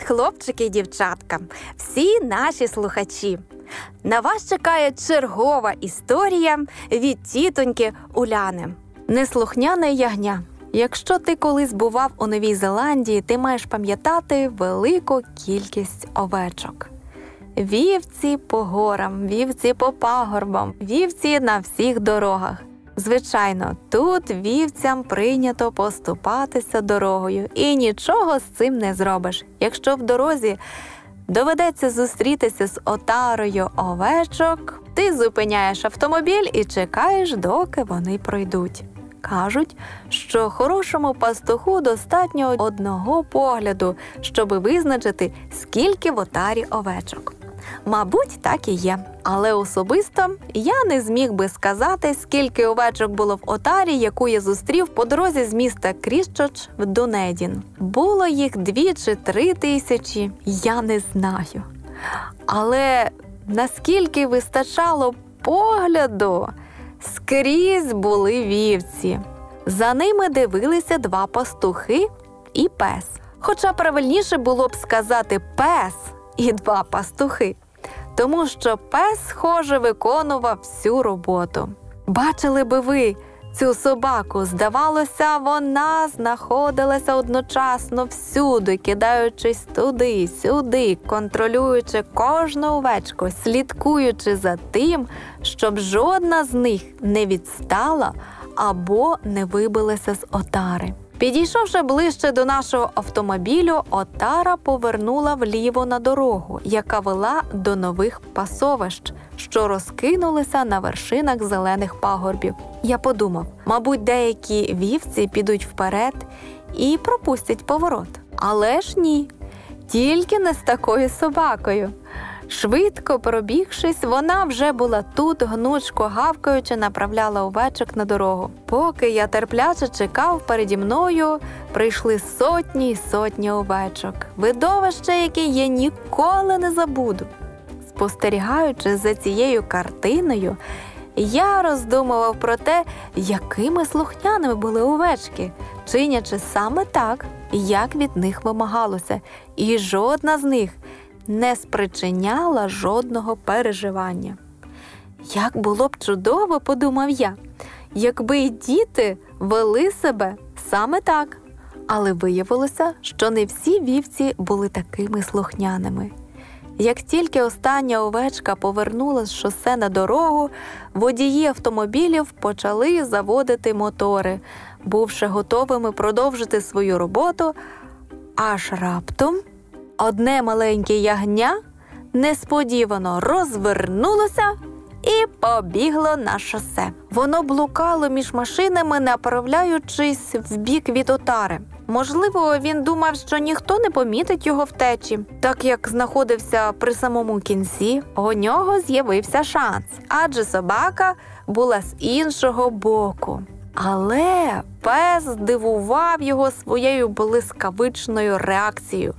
хлопчики і дівчатка, всі наші слухачі. На вас чекає чергова історія від тітоньки Уляни. Неслухняне ягня. Якщо ти колись бував у Новій Зеландії, ти маєш пам'ятати велику кількість овечок. Вівці по горам, вівці по пагорбам, вівці на всіх дорогах. Звичайно, тут вівцям прийнято поступатися дорогою, і нічого з цим не зробиш. Якщо в дорозі доведеться зустрітися з отарою овечок, ти зупиняєш автомобіль і чекаєш, доки вони пройдуть. Кажуть, що хорошому пастуху достатньо одного погляду, щоб визначити, скільки в отарі овечок. Мабуть, так і є. Але особисто я не зміг би сказати, скільки овечок було в отарі, яку я зустрів по дорозі з міста Кріщоч в Дунедін. Було їх дві чи три тисячі, я не знаю. Але наскільки вистачало погляду, скрізь були вівці. За ними дивилися два пастухи і пес. Хоча правильніше було б сказати пес і два пастухи, тому що пес, схоже, виконував всю роботу. Бачили би ви цю собаку, здавалося, вона знаходилася одночасно всюди, кидаючись туди, сюди, контролюючи кожну овечку, слідкуючи за тим, щоб жодна з них не відстала або не вибилася з отари. Підійшовши ближче до нашого автомобілю, отара повернула вліво на дорогу, яка вела до нових пасовищ, що розкинулися на вершинах зелених пагорбів. Я подумав, мабуть, деякі вівці підуть вперед і пропустять поворот. Але ж ні, тільки не з такою собакою. Швидко пробігшись, вона вже була тут, гнучко гавкаючи, направляла овечок на дорогу. Поки я терпляче чекав, переді мною прийшли сотні й сотні овечок. Видовище, яке я ніколи не забуду. Спостерігаючи за цією картиною, я роздумував про те, якими слухняними були овечки, чинячи саме так, як від них вимагалося, і жодна з них не спричиняла жодного переживання. Як було б чудово, подумав я, якби й діти вели себе саме так, але виявилося, що не всі вівці були такими слухняними. Як тільки остання овечка повернула з шосе на дорогу, водії автомобілів почали заводити мотори, бувши готовими продовжити свою роботу, аж раптом. Одне маленьке ягня несподівано розвернулося і побігло на шосе. Воно блукало між машинами, направляючись в бік від отари. Можливо, він думав, що ніхто не помітить його втечі, так як знаходився при самому кінці, у нього з'явився шанс, адже собака була з іншого боку. Але пес здивував його своєю блискавичною реакцією.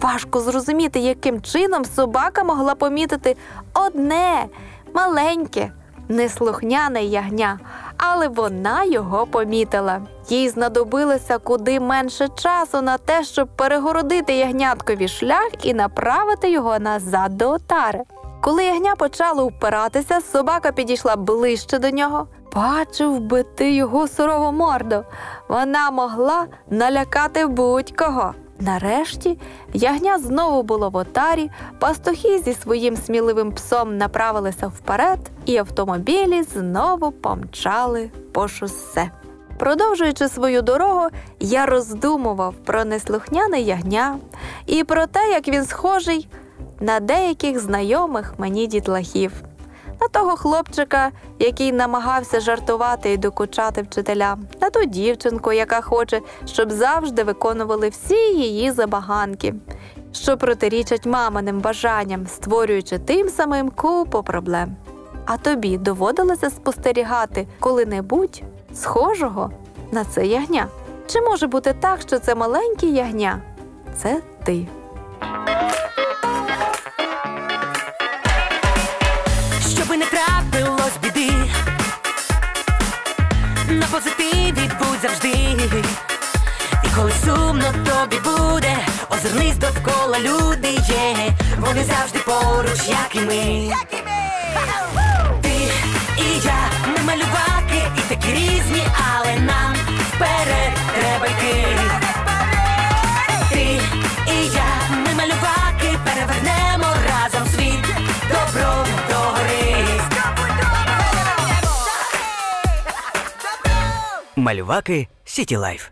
Важко зрозуміти, яким чином собака могла помітити одне маленьке, неслухняне ягня, але вона його помітила. Їй знадобилося куди менше часу на те, щоб перегородити ягняткові шлях і направити його назад до отари. Коли ягня почало впиратися, собака підійшла ближче до нього. Бачив би ти його сурову морду. Вона могла налякати будь-кого. Нарешті ягня знову було в отарі, пастухи зі своїм сміливим псом направилися вперед, і автомобілі знову помчали по шосе. Продовжуючи свою дорогу, я роздумував про неслухняне ягня і про те, як він схожий на деяких знайомих мені дітлахів на того хлопчика, який намагався жартувати і докучати вчителям, на ту дівчинку, яка хоче, щоб завжди виконували всі її забаганки, що протирічать маминим бажанням, створюючи тим самим купу проблем. А тобі доводилося спостерігати коли-небудь схожого на це ягня? Чи може бути так, що це маленьке ягня? Це ти. На позитиві будь завжди. І коли сумно тобі буде, озирнись довкола люди є, вони завжди поруч, як і ми. Ти Малюваки Сіті Лайф.